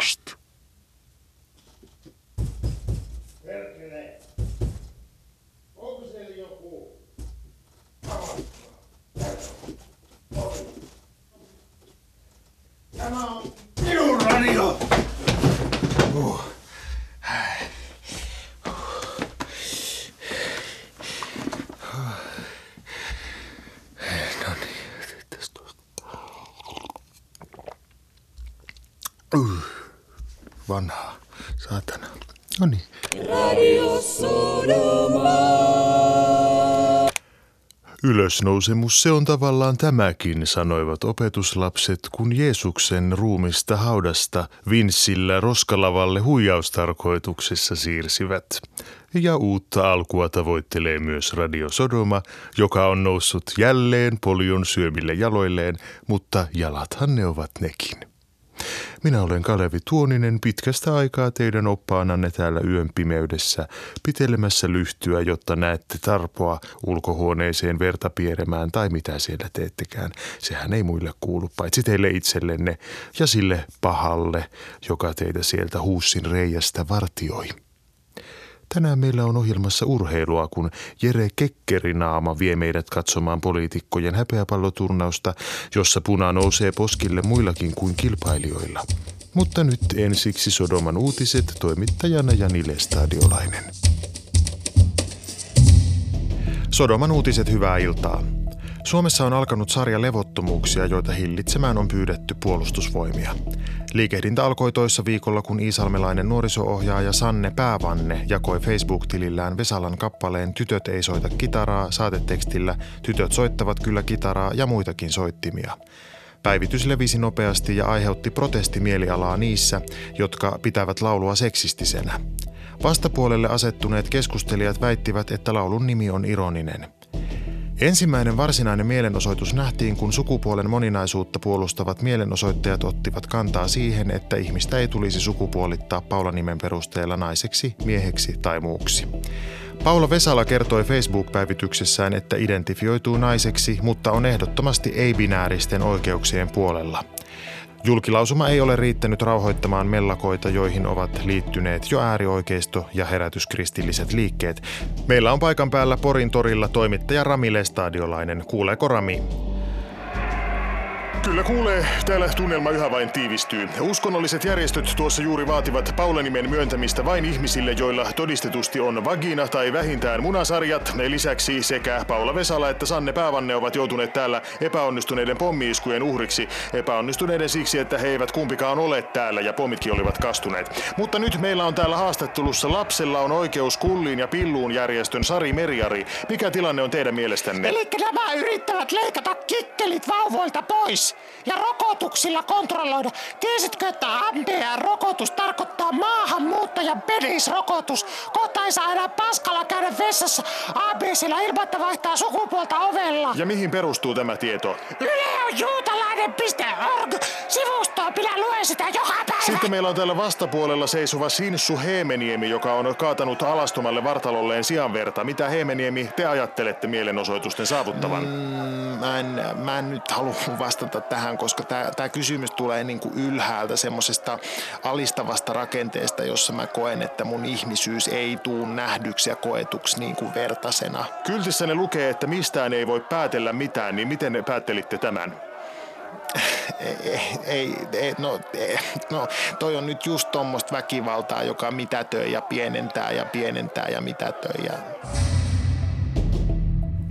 podcast. Tämä on minun radio! Uh. Uh, vanhaa, saatana. No niin. Ylösnousemus se on tavallaan tämäkin, sanoivat opetuslapset, kun Jeesuksen ruumista haudasta vinssillä roskalavalle huijaustarkoituksessa siirsivät. Ja uutta alkua tavoittelee myös Radio Sodoma, joka on noussut jälleen polion syömille jaloilleen, mutta jalathan ne ovat nekin. Minä olen Kalevi Tuoninen pitkästä aikaa teidän oppaananne täällä yön pimeydessä, pitelemässä lyhtyä, jotta näette tarpoa ulkohuoneeseen verta pieremään tai mitä siellä teettekään. Sehän ei muille kuulu, paitsi teille itsellenne ja sille pahalle, joka teitä sieltä huussin reijästä vartioi. Tänään meillä on ohjelmassa urheilua, kun Jere Kekkerinaama vie meidät katsomaan poliitikkojen häpeäpalloturnausta, jossa puna nousee poskille muillakin kuin kilpailijoilla. Mutta nyt ensiksi Sodoman uutiset toimittajana Janile Stadiolainen. Sodoman uutiset, hyvää iltaa. Suomessa on alkanut sarja levottomuuksia, joita hillitsemään on pyydetty puolustusvoimia. Liikehdintä alkoi toissa viikolla, kun iisalmelainen nuorisoohjaaja Sanne Päävanne jakoi Facebook-tilillään Vesalan kappaleen Tytöt ei soita kitaraa saatetekstillä Tytöt soittavat kyllä kitaraa ja muitakin soittimia. Päivitys levisi nopeasti ja aiheutti protestimielialaa niissä, jotka pitävät laulua seksistisenä. Vastapuolelle asettuneet keskustelijat väittivät, että laulun nimi on ironinen – Ensimmäinen varsinainen mielenosoitus nähtiin, kun sukupuolen moninaisuutta puolustavat mielenosoittajat ottivat kantaa siihen, että ihmistä ei tulisi sukupuolittaa Paula-nimen perusteella naiseksi, mieheksi tai muuksi. Paula Vesala kertoi Facebook-päivityksessään, että identifioituu naiseksi, mutta on ehdottomasti ei-binääristen oikeuksien puolella – Julkilausuma ei ole riittänyt rauhoittamaan mellakoita, joihin ovat liittyneet jo äärioikeisto ja herätyskristilliset liikkeet. Meillä on paikan päällä Porin torilla toimittaja Rami Lestadiolainen. Kuuleeko Rami? Kyllä kuulee, täällä tunnelma yhä vain tiivistyy. Uskonnolliset järjestöt tuossa juuri vaativat Paulanimen myöntämistä vain ihmisille, joilla todistetusti on vagina tai vähintään munasarjat. Lisäksi sekä Paula Vesala että Sanne Päävanne ovat joutuneet täällä epäonnistuneiden pommiiskujen uhriksi. Epäonnistuneiden siksi, että he eivät kumpikaan ole täällä ja pommitkin olivat kastuneet. Mutta nyt meillä on täällä haastattelussa Lapsella on oikeus kulliin ja pilluun järjestön Sari Meriari. Mikä tilanne on teidän mielestänne? Eli nämä yrittävät leikata kikkelit vauvoilta pois ja rokotuksilla kontrolloida. Tiesitkö, että MDR-rokotus tarkoittaa maahanmuuttajan penisrokotus? Kohta ei saa enää paskalla käydä vessassa ABCllä ilman, että vaihtaa sukupuolta ovella. Ja mihin perustuu tämä tieto? Yle juutalainen.org. Sivustoa, minä luen sitä joka päivä. Sitten meillä on täällä vastapuolella seisova Sinsu Heemeniemi, joka on kaatanut alastomalle vartalolleen sianverta. Mitä Heemeniemi te ajattelette mielenosoitusten saavuttavan? Mm, mä, en, mä en nyt halua vastata tähän, koska tämä kysymys tulee niinku ylhäältä semmoisesta alistavasta rakenteesta, jossa mä koen, että mun ihmisyys ei tuu nähdyksi ja koetuksi niinku vertasena. Kyltissä ne lukee, että mistään ei voi päätellä mitään, niin miten päättelitte tämän? Ei, ei, no, ei, no, toi on nyt just tuommoista väkivaltaa, joka mitätöi ja pienentää ja pienentää ja mitätöi. Ja...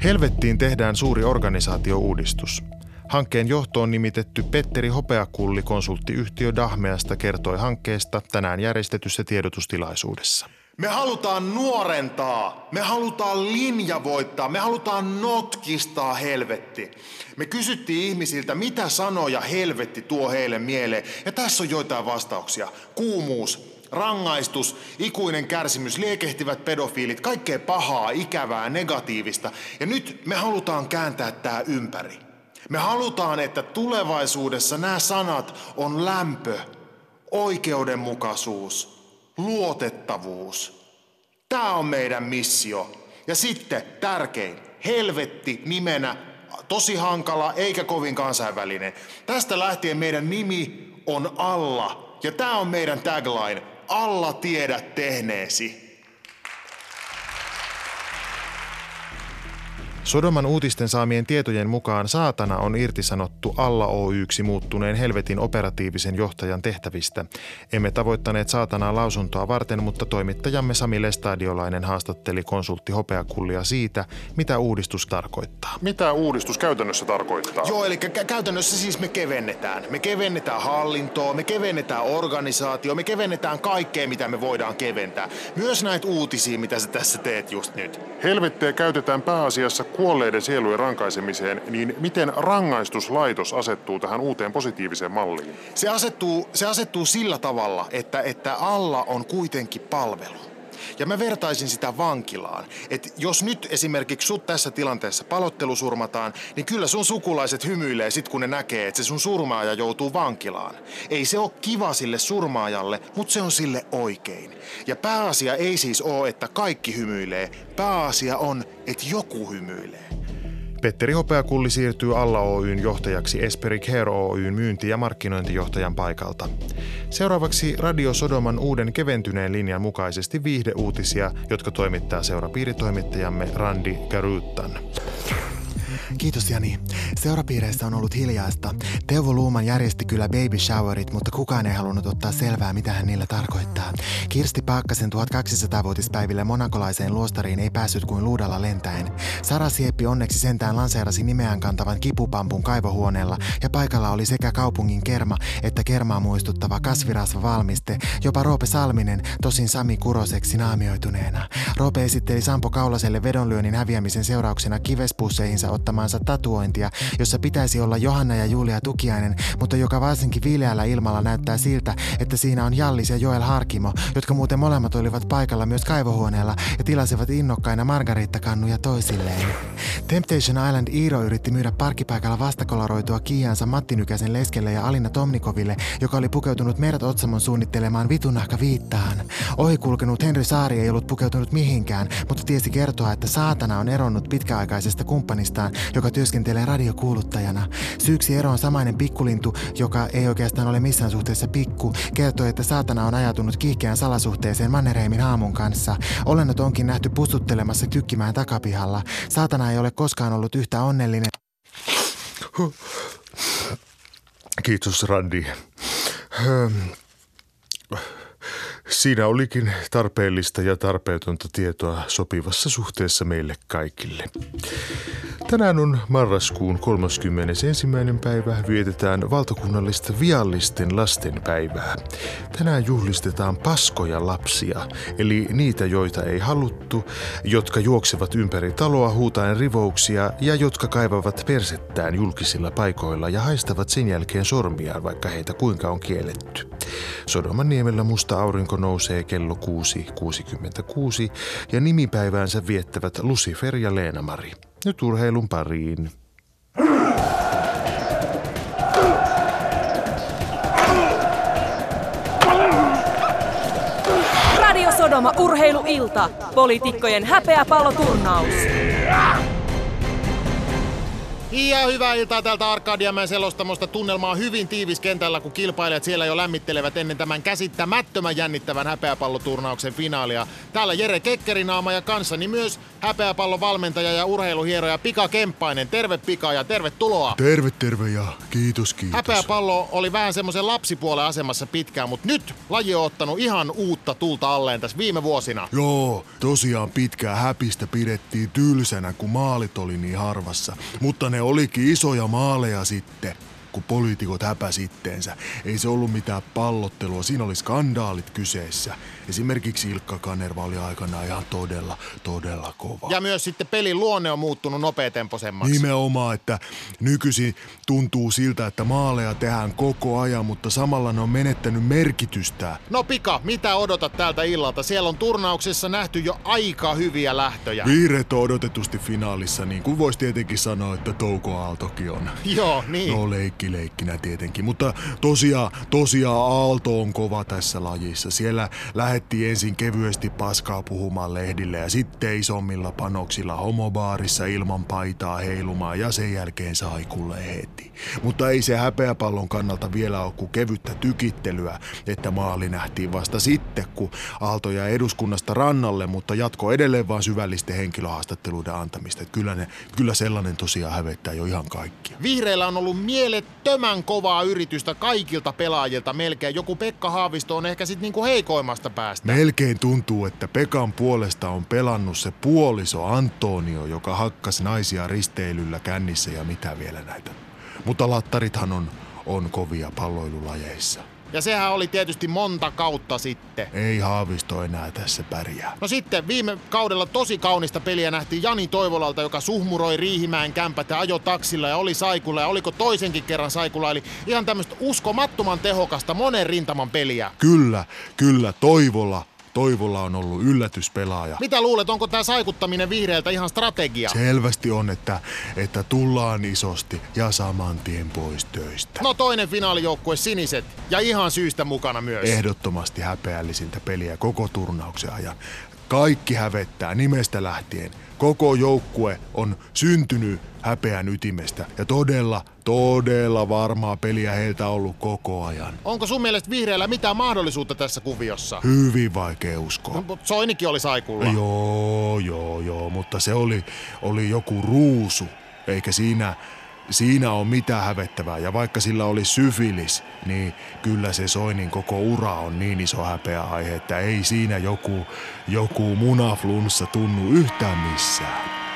Helvettiin tehdään suuri organisaatiouudistus. Hankkeen johtoon nimitetty Petteri Hopeakulli konsulttiyhtiö Dahmeasta kertoi hankkeesta tänään järjestetyssä tiedotustilaisuudessa. Me halutaan nuorentaa, me halutaan linjavoittaa, me halutaan notkistaa helvetti. Me kysyttiin ihmisiltä, mitä sanoja helvetti tuo heille mieleen. Ja tässä on joitain vastauksia. Kuumuus, rangaistus, ikuinen kärsimys, liekehtivät pedofiilit, kaikkea pahaa, ikävää, negatiivista. Ja nyt me halutaan kääntää tämä ympäri. Me halutaan, että tulevaisuudessa nämä sanat on lämpö, oikeudenmukaisuus, luotettavuus. Tämä on meidän missio. Ja sitten tärkein, helvetti nimenä, tosi hankala eikä kovin kansainvälinen. Tästä lähtien meidän nimi on alla Ja tää on meidän tagline. Alla tiedät tehneesi. Sodoman uutisten saamien tietojen mukaan saatana on irtisanottu Alla Oyksi muuttuneen helvetin operatiivisen johtajan tehtävistä. Emme tavoittaneet saatanaa lausuntoa varten, mutta toimittajamme Sami Lestadiolainen haastatteli konsultti Hopeakullia siitä, mitä uudistus tarkoittaa. Mitä uudistus käytännössä tarkoittaa? Joo, eli kä- käytännössä siis me kevennetään. Me kevennetään hallintoa, me kevennetään organisaatio, me kevennetään kaikkea, mitä me voidaan keventää. Myös näitä uutisia, mitä sä tässä teet just nyt. Helvettiä käytetään pääasiassa kuolleiden sielujen rankaisemiseen, niin miten rangaistuslaitos asettuu tähän uuteen positiiviseen malliin? Se asettuu, se asettuu sillä tavalla, että, että alla on kuitenkin palvelu. Ja mä vertaisin sitä vankilaan. Että jos nyt esimerkiksi sut tässä tilanteessa palottelu surmataan, niin kyllä sun sukulaiset hymyilee sit kun ne näkee, että se sun surmaaja joutuu vankilaan. Ei se ole kiva sille surmaajalle, mutta se on sille oikein. Ja pääasia ei siis ole, että kaikki hymyilee. Pääasia on, että joku hymyilee. Petteri Hopeakulli siirtyy Alla Oyn johtajaksi Esperi Care Oyn myynti- ja markkinointijohtajan paikalta. Seuraavaksi Radio Sodoman uuden keventyneen linjan mukaisesti viihdeuutisia, jotka toimittaa seurapiiritoimittajamme Randi Garuttan. Kiitos Jani. Seurapiireissä on ollut hiljaista. Teuvo Luuman järjesti kyllä baby showerit, mutta kukaan ei halunnut ottaa selvää, mitä hän niillä tarkoittaa. Kirsti Paakkasen 1200-vuotispäiville monakolaiseen luostariin ei päässyt kuin luudalla lentäen. Sara Sieppi onneksi sentään lanseerasi nimeään kantavan kipupampun kaivohuoneella ja paikalla oli sekä kaupungin kerma että kermaa muistuttava kasvirasva valmiste, jopa Roope Salminen, tosin Sami Kuroseksi naamioituneena. Roope esitteli Sampo Kaulaselle vedonlyönnin häviämisen seurauksena kivespusseihinsa ottamaansa tatuointia, jossa pitäisi olla Johanna ja Julia Tukiainen, mutta joka varsinkin viileällä ilmalla näyttää siltä, että siinä on Jallis ja Joel Harkimo, jotka muuten molemmat olivat paikalla myös kaivohuoneella ja tilasivat innokkaina margariittakannuja toisilleen. Temptation Island Iiro yritti myydä parkkipaikalla vastakolaroitua kiiansa Matti Nykäsen leskelle ja Alina Tomnikoville, joka oli pukeutunut Meret Otsamon suunnittelemaan vitunahka viittaan. Ohikulkenut Henry Saari ei ollut pukeutunut mihinkään, mutta tiesi kertoa, että saatana on eronnut pitkäaikaisesta kumppanistaan, joka työskentelee radiokuuluttajana. Syyksi ero on samainen pikkulintu, joka ei oikeastaan ole missään suhteessa pikku, kertoi, että saatana on ajatunut kiihkeään salasuhteeseen Mannerheimin haamun kanssa. Olennot onkin nähty pustuttelemassa tykkimään takapihalla. Saatana ei ole koskaan ollut yhtä onnellinen. Kiitos Randi. Siinä olikin tarpeellista ja tarpeetonta tietoa sopivassa suhteessa meille kaikille. Tänään on marraskuun 31. päivä, vietetään valtakunnallista viallisten lasten päivää. Tänään juhlistetaan paskoja lapsia, eli niitä, joita ei haluttu, jotka juoksevat ympäri taloa huutaen rivouksia ja jotka kaivavat persettään julkisilla paikoilla ja haistavat sen jälkeen sormiaan, vaikka heitä kuinka on kielletty. Sodoman niemellä musta aurinko nousee kello 6.66 ja nimipäiväänsä viettävät Lucifer ja Leena-Mari. Nyt urheilun pariin. Radio Sodoma Urheiluilta. Poliitikkojen häpeäpalloturnaus. Ja hyvää iltaa täältä Arkadiamäen selostamosta. Tunnelma on hyvin tiivis kentällä, kun kilpailijat siellä jo lämmittelevät ennen tämän käsittämättömän jännittävän häpeäpalloturnauksen finaalia. Täällä Jere Kekkerinaama ja kanssani myös häpeäpallon valmentaja ja urheiluhieroja Pika Kemppainen. Terve Pika ja tervetuloa. Terve, terve ja kiitos, kiitos. Häpeäpallo oli vähän semmoisen lapsipuolen asemassa pitkään, mutta nyt laji on ottanut ihan uutta tulta alleen tässä viime vuosina. Joo, tosiaan pitkää häpistä pidettiin tylsänä, kun maalit oli niin harvassa. Mutta ne olikin isoja maaleja sitten, kun poliitikot häpäs itteensä. Ei se ollut mitään pallottelua, siinä oli skandaalit kyseessä. Esimerkiksi Ilkka Kanerva oli aikanaan ihan todella, todella kova. Ja myös sitten pelin luonne on muuttunut nopeatempoisemmaksi. Nimenomaan, että nykyisin tuntuu siltä, että maaleja tehdään koko ajan, mutta samalla ne on menettänyt merkitystään. No Pika, mitä odotat tältä illalta? Siellä on turnauksessa nähty jo aika hyviä lähtöjä. Vihreät on odotetusti finaalissa, niin kuin voisi tietenkin sanoa, että Touko Aaltokin on. Joo, niin. No leikki nokkileikkinä tietenkin, mutta tosiaan, tosiaan Aalto on kova tässä lajissa. Siellä lähettiin ensin kevyesti paskaa puhumaan lehdille ja sitten isommilla panoksilla homobaarissa ilman paitaa heilumaan ja sen jälkeen saikulle heti. Mutta ei se häpeäpallon kannalta vielä ole kuin kevyttä tykittelyä, että maali nähtiin vasta sitten, kun Aalto jäi eduskunnasta rannalle, mutta jatko edelleen vaan syvällisten henkilöhaastatteluiden antamista. Että kyllä, ne, kyllä sellainen tosiaan hävettää jo ihan kaikkia. Vihreillä on ollut mielettömän kovaa yritystä kaikilta pelaajilta melkein. Joku Pekka Haavisto on ehkä sitten niinku heikoimmasta päästä. Melkein tuntuu, että Pekan puolesta on pelannut se puoliso Antonio, joka hakkas naisia risteilyllä kännissä ja mitä vielä näitä. Mutta lattarithan on, on kovia palloilulajeissa. Ja sehän oli tietysti monta kautta sitten. Ei Haavisto enää tässä pärjää. No sitten viime kaudella tosi kaunista peliä nähtiin Jani Toivolalta, joka suhmuroi Riihimäen kämpät ja ajo taksilla ja oli saikulla ja oliko toisenkin kerran saikulla. Eli ihan tämmöistä uskomattoman tehokasta monen rintaman peliä. Kyllä, kyllä, Toivola Toivolla on ollut yllätyspelaaja. Mitä luulet, onko tämä saikuttaminen vihreältä ihan strategia? Selvästi on, että, että tullaan isosti ja saman tien pois töistä. No toinen finaalijoukkue siniset ja ihan syystä mukana myös. Ehdottomasti häpeällisintä peliä koko turnauksen ajan. Kaikki hävettää nimestä lähtien. Koko joukkue on syntynyt häpeän ytimestä ja todella, todella varmaa peliä heiltä ollut koko ajan. Onko sun mielestä vihreällä mitään mahdollisuutta tässä kuviossa? Hyvin vaikea uskoa. No, Soinikin oli saikulla. Joo, joo, joo, mutta se oli, oli joku ruusu, eikä siinä, siinä ole mitään hävettävää. Ja vaikka sillä oli syfilis, niin kyllä se Soinin koko ura on niin iso häpeä aihe, että ei siinä joku, joku munaflunssa tunnu yhtään missään.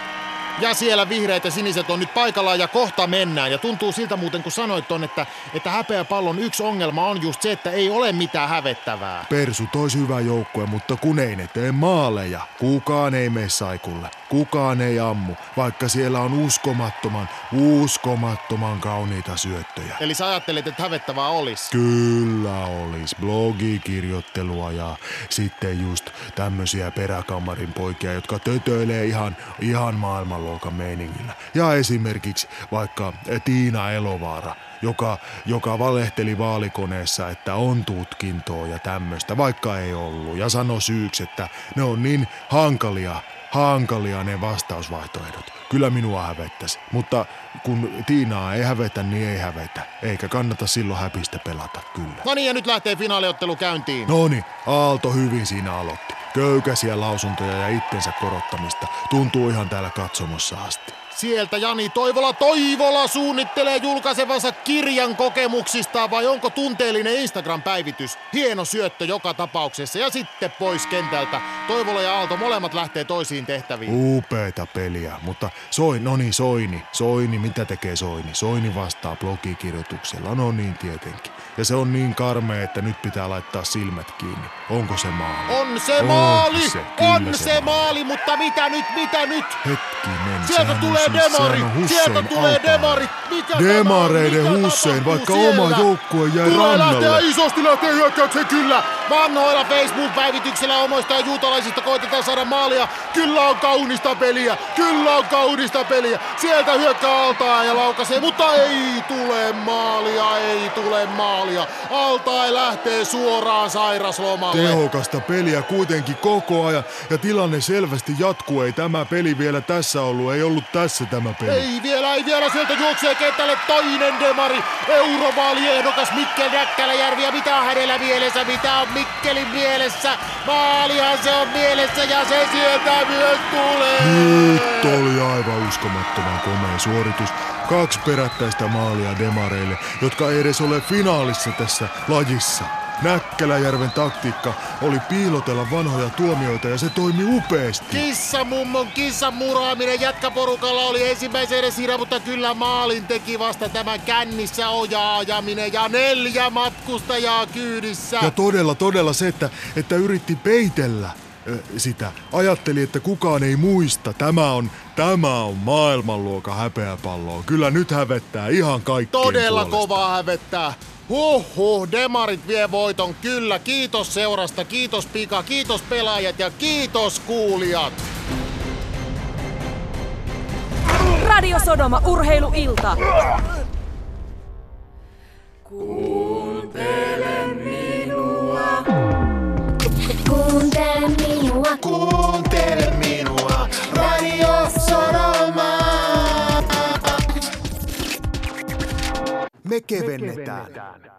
Ja siellä vihreät ja siniset on nyt paikallaan ja kohta mennään. Ja tuntuu siltä muuten, kun sanoit ton, että, että häpeäpallon yksi ongelma on just se, että ei ole mitään hävettävää. Persu tois hyvä joukkue, mutta kun ei ne tee maaleja, kukaan ei mene saikulle. Kukaan ei ammu, vaikka siellä on uskomattoman, uskomattoman kauniita syöttöjä. Eli sä ajattelet, että hävettävää olisi? Kyllä olis. Blogikirjoittelua ja sitten just tämmösiä peräkammarin poikia, jotka tötöilee ihan, ihan maailmanluokan meiningillä. Ja esimerkiksi vaikka Tiina Elovaara, joka, joka valehteli vaalikoneessa, että on tutkintoa ja tämmöistä, vaikka ei ollut. Ja sanoi syyksi, että ne on niin hankalia, hankalia ne vastausvaihtoehdot. Kyllä minua hävettäisi, mutta kun Tiinaa ei hävetä, niin ei hävetä. Eikä kannata silloin häpistä pelata, kyllä. No niin, ja nyt lähtee finaaliottelu käyntiin. No niin, Aalto hyvin siinä aloitti. Köykäisiä lausuntoja ja itsensä korottamista. Tuntuu ihan täällä katsomossa asti. Sieltä Jani Toivola Toivola suunnittelee julkaisevansa kirjan kokemuksista vai onko tunteellinen Instagram-päivitys? Hieno syöttö joka tapauksessa ja sitten pois kentältä. Toivola ja Aalto molemmat lähtee toisiin tehtäviin. Upeeta peliä, mutta Soini, no niin Soini, Soini, mitä tekee Soini? Soini vastaa blogikirjoituksella, no niin tietenkin. Ja se on niin karmea, että nyt pitää laittaa silmät kiinni. Onko se maali? On se maali! se, on se maali, mutta mitä nyt, mitä nyt? Hetkinen, Sieltä on tulee demari! sehän on Sieltä tulee Altair. demarit! Mikä Demareiden? Mikä Hussein, vaikka siellä? oma joukkue jäi Tulee rannalle. lähteä isosti lähtee hyökkäykseen kyllä! Vanhoilla Facebook-päivityksellä omoista ja juutalaisista koitetaan saada maalia. Kyllä on kaunista peliä! Kyllä on kaunista peliä! Sieltä hyökkää altaa ja laukaisee, mutta ei tule maalia, ei tule maalia. Altae lähtee suoraan sairaslomalle. Tehokasta peliä kuitenkin koko ajan ja tilanne selvästi jatkuu. Ei tämä peli vielä tässä ollut, ei ollut tässä tämä peli. Ei vielä, ei vielä, sieltä juoksee kentälle toinen demari, eurovaaliehdokas Mikkel Näkkäläjärvi ja mitä on hänellä mielessä, mitä on Mikkelin mielessä, maalihan se on mielessä ja se sieltä myös tulee. Nyt oli aivan uskomattoman komea suoritus. Kaksi perättäistä maalia demareille, jotka ei edes ole finaalissa tässä lajissa. Näkkäläjärven taktiikka oli piilotella vanhoja tuomioita ja se toimi upeasti. Kissamummon kissan muraaminen jätkäporukalla oli ensimmäisen edes siinä, mutta kyllä maalin teki vasta tämä kännissä ojaa ajaminen ja neljä matkustajaa kyydissä. Ja todella, todella se, että, että yritti peitellä sitä. Ajatteli, että kukaan ei muista. Tämä on, tämä on maailmanluokan häpeäpalloa. Kyllä nyt hävettää ihan kaikkien Todella puolesta. kovaa hävettää. Huhhuh, demarit vie voiton, kyllä. Kiitos seurasta, kiitos Pika, kiitos pelaajat ja kiitos kuulijat. Radio Sodoma Urheiluilta. me kevennetään. Me kevennetään.